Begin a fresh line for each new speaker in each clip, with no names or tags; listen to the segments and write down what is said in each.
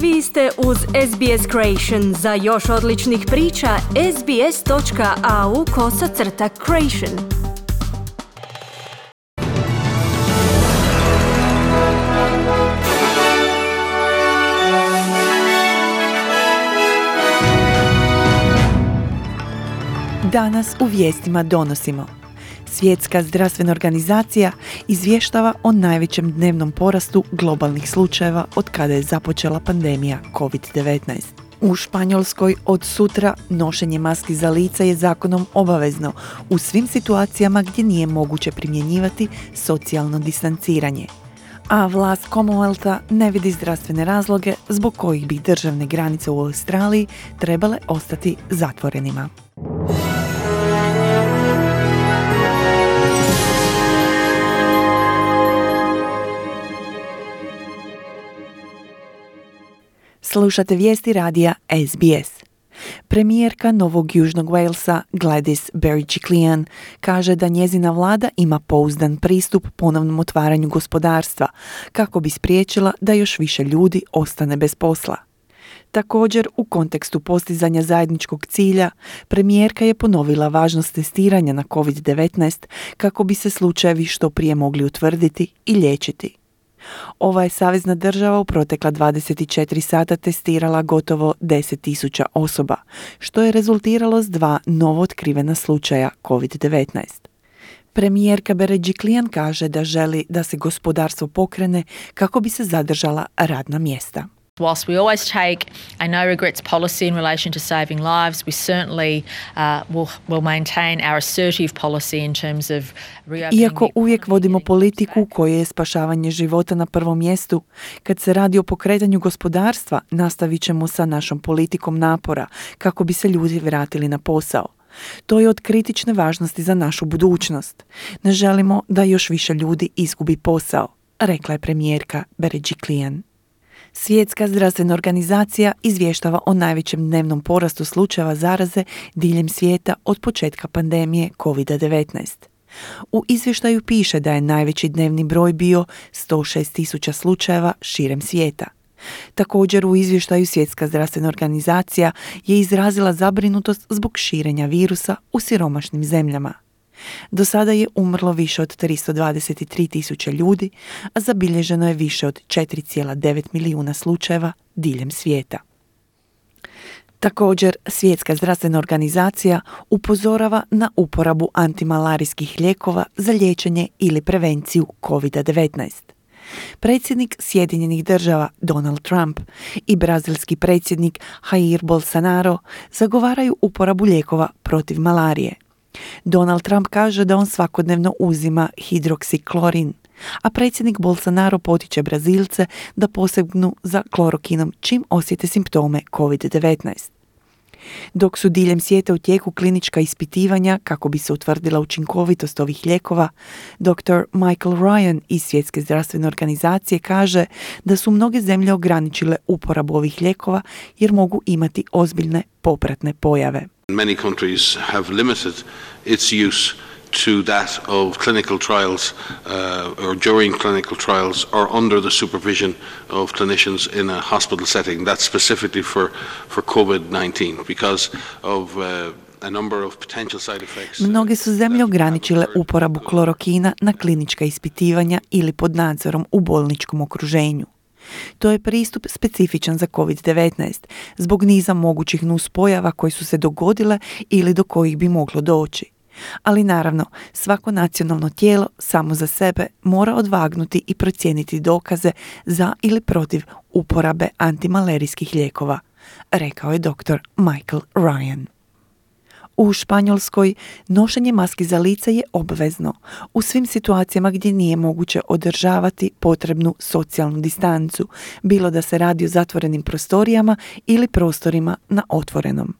Vi ste uz SBS Creation. Za još odličnih priča, sbs.au kosacrta creation.
Danas u vijestima donosimo. Svjetska zdravstvena organizacija izvještava o najvećem dnevnom porastu globalnih slučajeva od kada je započela pandemija COVID-19. U Španjolskoj od sutra nošenje maski za lica je zakonom obavezno u svim situacijama gdje nije moguće primjenjivati socijalno distanciranje. A vlast Commonwealtha ne vidi zdravstvene razloge zbog kojih bi državne granice u Australiji trebale ostati zatvorenima. Slušate vijesti radija SBS. Premijerka Novog Južnog Walesa Gladys Berejiklian kaže da njezina vlada ima pouzdan pristup ponovnom otvaranju gospodarstva kako bi spriječila da još više ljudi ostane bez posla. Također, u kontekstu postizanja zajedničkog cilja, premijerka je ponovila važnost testiranja na COVID-19 kako bi se slučajevi što prije mogli utvrditi i liječiti. Ova je savezna država u protekla 24 sata testirala gotovo 10.000 osoba, što je rezultiralo s dva novo otkrivena slučaja COVID-19. Premijerka Beređiklijan kaže da želi da se gospodarstvo pokrene kako bi se zadržala radna mjesta.
Whilst we always take a no regrets policy in relation to saving lives, we certainly uh, will, will maintain our assertive policy in terms of
Iako uvijek vodimo politiku koje je spašavanje života na prvom mjestu, kad se radi o pokretanju gospodarstva, nastavit ćemo sa našom politikom napora kako bi se ljudi vratili na posao. To je od kritične važnosti za našu budućnost. Ne želimo da još više ljudi izgubi posao, rekla je premijerka Beređi Klijan. Svjetska zdravstvena organizacija izvještava o najvećem dnevnom porastu slučajeva zaraze diljem svijeta od početka pandemije COVID-19. U izvještaju piše da je najveći dnevni broj bio 106 tisuća slučajeva širem svijeta. Također u izvještaju Svjetska zdravstvena organizacija je izrazila zabrinutost zbog širenja virusa u siromašnim zemljama. Do sada je umrlo više od 323 tisuće ljudi, a zabilježeno je više od 4,9 milijuna slučajeva diljem svijeta. Također, Svjetska zdravstvena organizacija upozorava na uporabu antimalarijskih lijekova za liječenje ili prevenciju COVID-19. Predsjednik Sjedinjenih država Donald Trump i brazilski predsjednik Jair Bolsonaro zagovaraju uporabu lijekova protiv malarije – Donald Trump kaže da on svakodnevno uzima hidroksiklorin, a predsjednik Bolsonaro potiče Brazilce da posegnu za klorokinom čim osjete simptome COVID-19. Dok su diljem svijeta u tijeku klinička ispitivanja kako bi se utvrdila učinkovitost ovih lijekova, dr. Michael Ryan iz Svjetske zdravstvene organizacije kaže da su mnoge zemlje ograničile uporabu ovih lijekova jer mogu imati ozbiljne popratne pojave.
Many countries have limited its use to that of clinical trials uh, or during clinical trials or under the supervision of clinicians in a hospital setting. That's specifically for, for COVID-19 because of uh,
Mnoge su zemlje ograničile uporabu klorokina na klinička ispitivanja ili pod nadzorom u bolničkom okruženju. To je pristup specifičan za COVID-19 zbog niza mogućih nuspojava koji su se dogodile ili do kojih bi moglo doći. Ali naravno, svako nacionalno tijelo samo za sebe mora odvagnuti i procijeniti dokaze za ili protiv uporabe antimalerijskih lijekova, rekao je dr. Michael Ryan. U Španjolskoj nošenje maski za lice je obvezno u svim situacijama gdje nije moguće održavati potrebnu socijalnu distancu, bilo da se radi o zatvorenim prostorijama ili prostorima na otvorenom.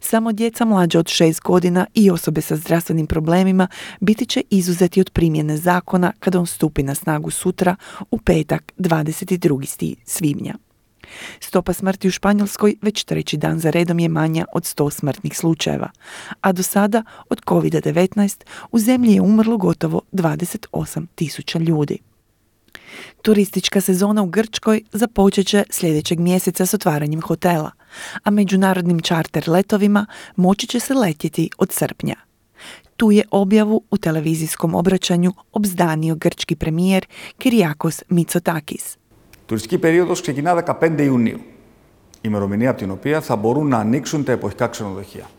Samo djeca mlađa od 6 godina i osobe sa zdravstvenim problemima biti će izuzeti od primjene zakona kada on stupi na snagu sutra u petak 22. svibnja. Stopa smrti u Španjolskoj već treći dan za redom je manja od 100 smrtnih slučajeva, a do sada od COVID-19 u zemlji je umrlo gotovo 28 tisuća ljudi. Turistička sezona u Grčkoj započet će sljedećeg mjeseca s otvaranjem hotela, a međunarodnim čarter letovima moći će se letjeti od srpnja. Tu je objavu u televizijskom obraćanju obzdanio grčki premijer Kyriakos Mitsotakis.
Τουριστική περίοδος ξεκινά 15 Ιουνίου, ημερομηνία από την οποία θα μπορούν να ανοίξουν τα εποχικά ξενοδοχεία.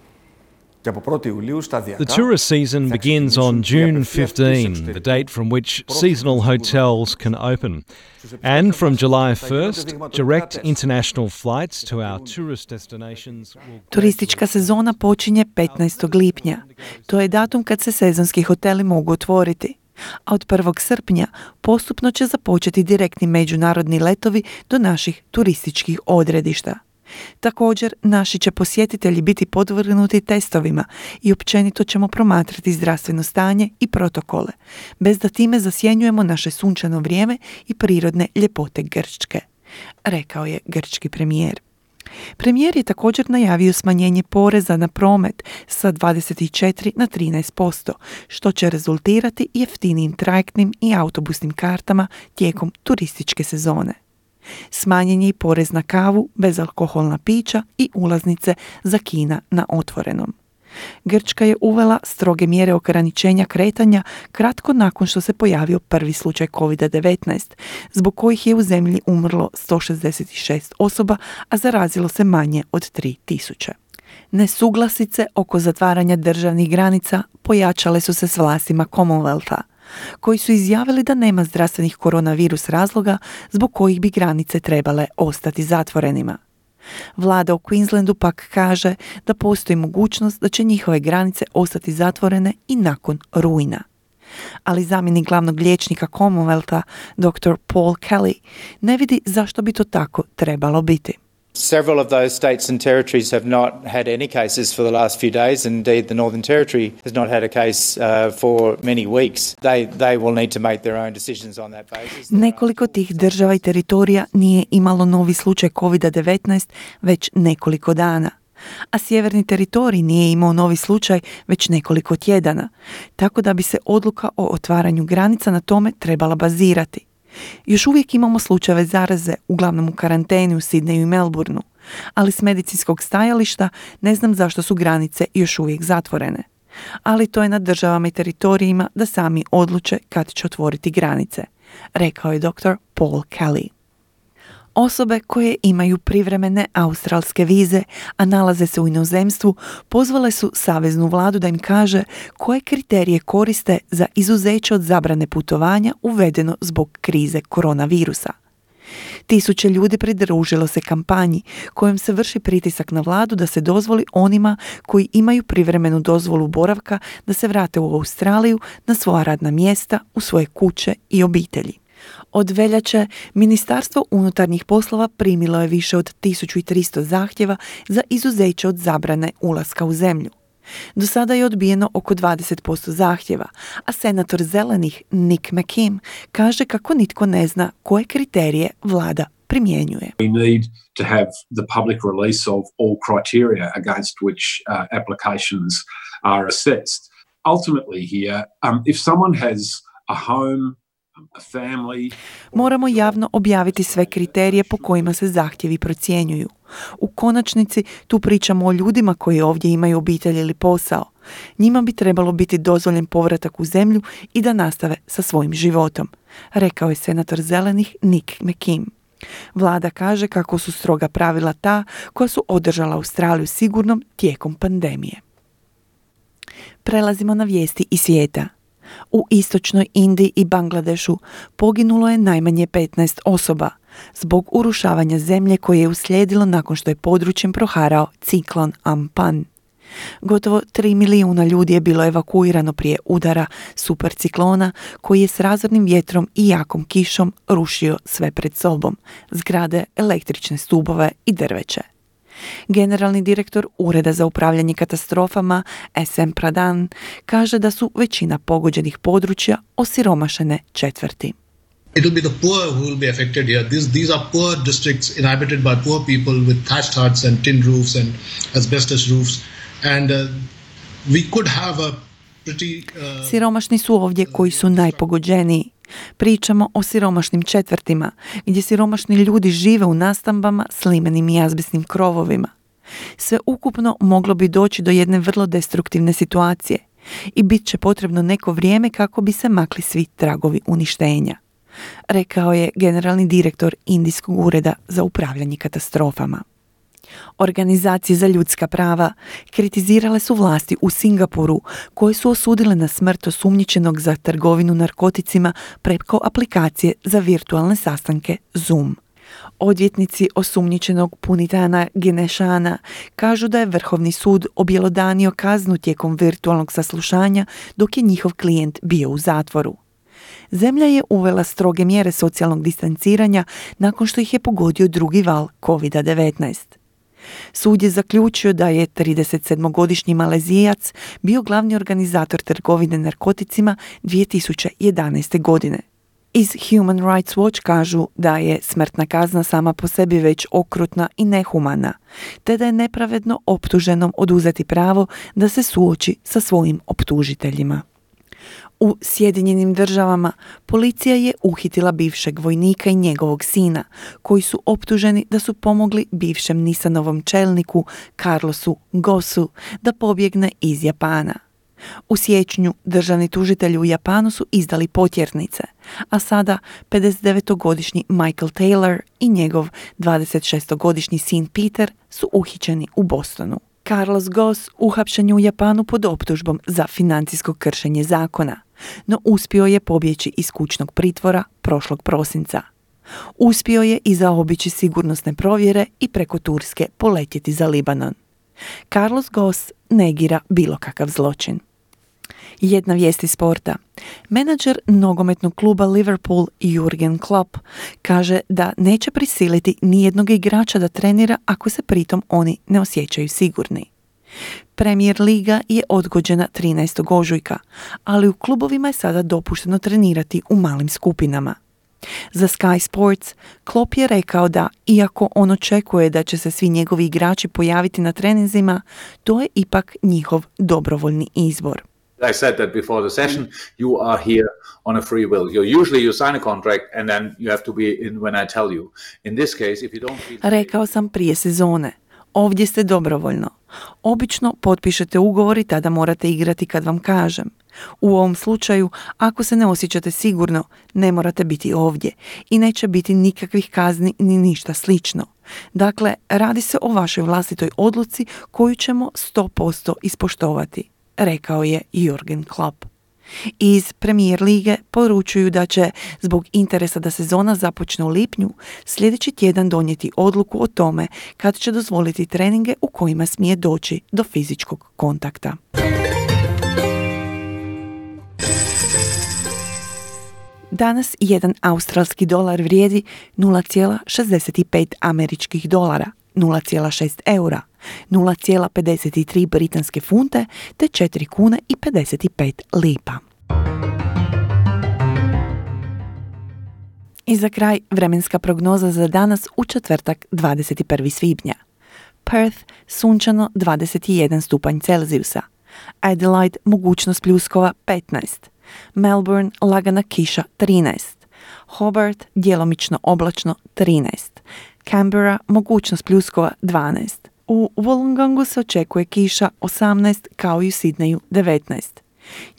The tourist season begins on June 15, the date from which seasonal hotels can open. And from July 1st, direct international flights to our tourist destinations will...
Turistička sezona počinje 15. lipnja. To je datum kad se sezonski hoteli mogu otvoriti. A od 1. srpnja postupno će započeti direktni međunarodni letovi do naših turističkih odredišta. Također, naši će posjetitelji biti podvrgnuti testovima i općenito ćemo promatrati zdravstveno stanje i protokole, bez da time zasjenjujemo naše sunčano vrijeme i prirodne ljepote Grčke, rekao je grčki premijer. Premijer je također najavio smanjenje poreza na promet sa 24 na 13%, što će rezultirati jeftinijim trajektnim i autobusnim kartama tijekom turističke sezone. Smanjen je i porez na kavu, bezalkoholna pića i ulaznice za kina na otvorenom. Grčka je uvela stroge mjere ograničenja kretanja kratko nakon što se pojavio prvi slučaj COVID-19, zbog kojih je u zemlji umrlo 166 osoba, a zarazilo se manje od 3000. Nesuglasice oko zatvaranja državnih granica pojačale su se s vlastima Commonwealtha – koji su izjavili da nema zdravstvenih koronavirus razloga zbog kojih bi granice trebale ostati zatvorenima. Vlada u Queenslandu pak kaže da postoji mogućnost da će njihove granice ostati zatvorene i nakon rujna. Ali zamjenik glavnog liječnika Commonwealtha, dr. Paul Kelly, ne vidi zašto bi to tako trebalo biti.
Several of those states and territories have not had any cases for the last few days, indeed the Northern Territory has not had a case uh, for many weeks. They, they will need to make their own decisions on that basis.
Nekoliko tih država i teritorija nije imalo novi slučaj COVID-19 već nekoliko dana a sjeverni teritorij nije imao novi slučaj već nekoliko tjedana, tako da bi se odluka o otvaranju granica na tome trebala bazirati. Još uvijek imamo slučajeve zaraze, uglavnom u karanteni u Sidneju i Melbourneu, ali s medicinskog stajališta ne znam zašto su granice još uvijek zatvorene. Ali to je na državama i teritorijima da sami odluče kad će otvoriti granice, rekao je dr. Paul Kelly. Osobe koje imaju privremene australske vize, a nalaze se u inozemstvu, pozvale su Saveznu vladu da im kaže koje kriterije koriste za izuzeće od zabrane putovanja uvedeno zbog krize koronavirusa. Tisuće ljudi pridružilo se kampanji kojom se vrši pritisak na vladu da se dozvoli onima koji imaju privremenu dozvolu boravka da se vrate u Australiju na svoja radna mjesta, u svoje kuće i obitelji. Od veljače Ministarstvo unutarnjih poslova primilo je više od 1300 zahtjeva za izuzeće od zabrane ulaska u zemlju. Do sada je odbijeno oko 20% zahtjeva, a senator zelenih Nick McKim kaže kako nitko ne zna koje kriterije vlada primjenjuje.
We need to have the public release of all criteria against which uh, applications are assessed. Ultimately here, um, if someone has a home
Moramo javno objaviti sve kriterije po kojima se zahtjevi procjenjuju. U konačnici tu pričamo o ljudima koji ovdje imaju obitelj ili posao. Njima bi trebalo biti dozvoljen povratak u zemlju i da nastave sa svojim životom, rekao je senator zelenih Nick McKim. Vlada kaže kako su stroga pravila ta koja su održala Australiju sigurnom tijekom pandemije. Prelazimo na vijesti i svijeta. U istočnoj Indiji i Bangladešu poginulo je najmanje 15 osoba zbog urušavanja zemlje koje je uslijedilo nakon što je područjem proharao ciklon Ampan. Gotovo 3 milijuna ljudi je bilo evakuirano prije udara superciklona koji je s razornim vjetrom i jakom kišom rušio sve pred sobom, zgrade, električne stubove i drveće. Generalni direktor Ureda za upravljanje katastrofama SM Pradan kaže da su većina pogođenih područja osiromašene četvrti.
It will be the poor who will be affected here. These, these are poor districts inhabited by poor people with thatched huts and tin roofs and asbestos roofs. And uh, we could have a uh,
Siromašni su ovdje koji su najpogođeniji. Pričamo o siromašnim četvrtima, gdje siromašni ljudi žive u nastambama s limenim i azbestnim krovovima. Sve ukupno moglo bi doći do jedne vrlo destruktivne situacije i bit će potrebno neko vrijeme kako bi se makli svi tragovi uništenja, rekao je generalni direktor Indijskog ureda za upravljanje katastrofama. Organizacije za ljudska prava kritizirale su vlasti u Singapuru koje su osudile na smrt osumnjičenog za trgovinu narkoticima preko aplikacije za virtualne sastanke Zoom. Odvjetnici osumnjičenog punitana Genešana kažu da je Vrhovni sud objelodanio kaznu tijekom virtualnog saslušanja dok je njihov klijent bio u zatvoru. Zemlja je uvela stroge mjere socijalnog distanciranja nakon što ih je pogodio drugi val COVID-19. Sud je zaključio da je 37-godišnji Malezijac bio glavni organizator trgovine narkoticima 2011. godine. Iz Human Rights Watch kažu da je smrtna kazna sama po sebi već okrutna i nehumana, te da je nepravedno optuženom oduzeti pravo da se suoči sa svojim optužiteljima. U Sjedinjenim državama policija je uhitila bivšeg vojnika i njegovog sina, koji su optuženi da su pomogli bivšem Nisanovom čelniku Carlosu Gosu da pobjegne iz Japana. U siječnju državni tužitelji u Japanu su izdali potjernice, a sada 59-godišnji Michael Taylor i njegov 26-godišnji sin Peter su uhićeni u Bostonu. Carlos Goss uhapšen je u Japanu pod optužbom za financijsko kršenje zakona, no uspio je pobjeći iz kućnog pritvora prošlog prosinca. Uspio je i zaobići sigurnosne provjere i preko Turske poletjeti za Libanon. Carlos Goss negira bilo kakav zločin. Jedna vijest iz sporta. Menadžer nogometnog kluba Liverpool Jurgen Klopp kaže da neće prisiliti nijednog igrača da trenira ako se pritom oni ne osjećaju sigurni. Premier Liga je odgođena 13. ožujka, ali u klubovima je sada dopušteno trenirati u malim skupinama. Za Sky Sports, Klopp je rekao da, iako on očekuje da će se svi njegovi igrači pojaviti na treninzima, to je ipak njihov dobrovoljni izbor.
I said that before the session, you are here on a free will. You usually you sign a contract and then you have to be in when I tell you. In this case, if you don't feel
Rekao sam prije sezone. Ovdje ste dobrovoljno. Obično potpišete ugovor i tada morate igrati kad vam kažem. U ovom slučaju, ako se ne osjećate sigurno, ne morate biti ovdje i neće biti nikakvih kazni ni ništa slično. Dakle, radi se o vašoj vlastitoj odluci koju ćemo 100% ispoštovati rekao je Jurgen Klopp. Iz premijer lige poručuju da će, zbog interesa da sezona započne u lipnju, sljedeći tjedan donijeti odluku o tome kad će dozvoliti treninge u kojima smije doći do fizičkog kontakta. Danas jedan australski dolar vrijedi 0,65 američkih dolara, 0,6 eura, 0,53 britanske funte te 4 kune i 55 lipa. I za kraj vremenska prognoza za danas u četvrtak 21. svibnja. Perth sunčano 21 stupanj Celzijusa. Adelaide mogućnost pljuskova 15. Melbourne lagana kiša 13. Hobart djelomično oblačno 13. Canberra mogućnost pljuskova 12. U Wollongongu se očekuje kiša 18 kao i u Sidneju 19.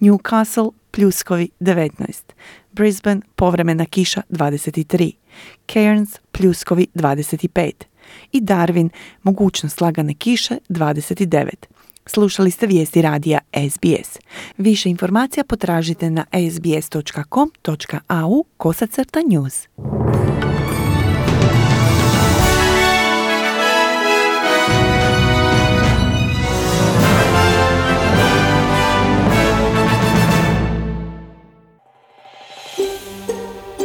Newcastle pljuskovi 19. Brisbane povremena kiša 23. Cairns pljuskovi 25. I Darwin mogućnost lagane kiše 29. Slušali ste vijesti radija SBS. Više informacija potražite na sbs.com.au kosacrta news.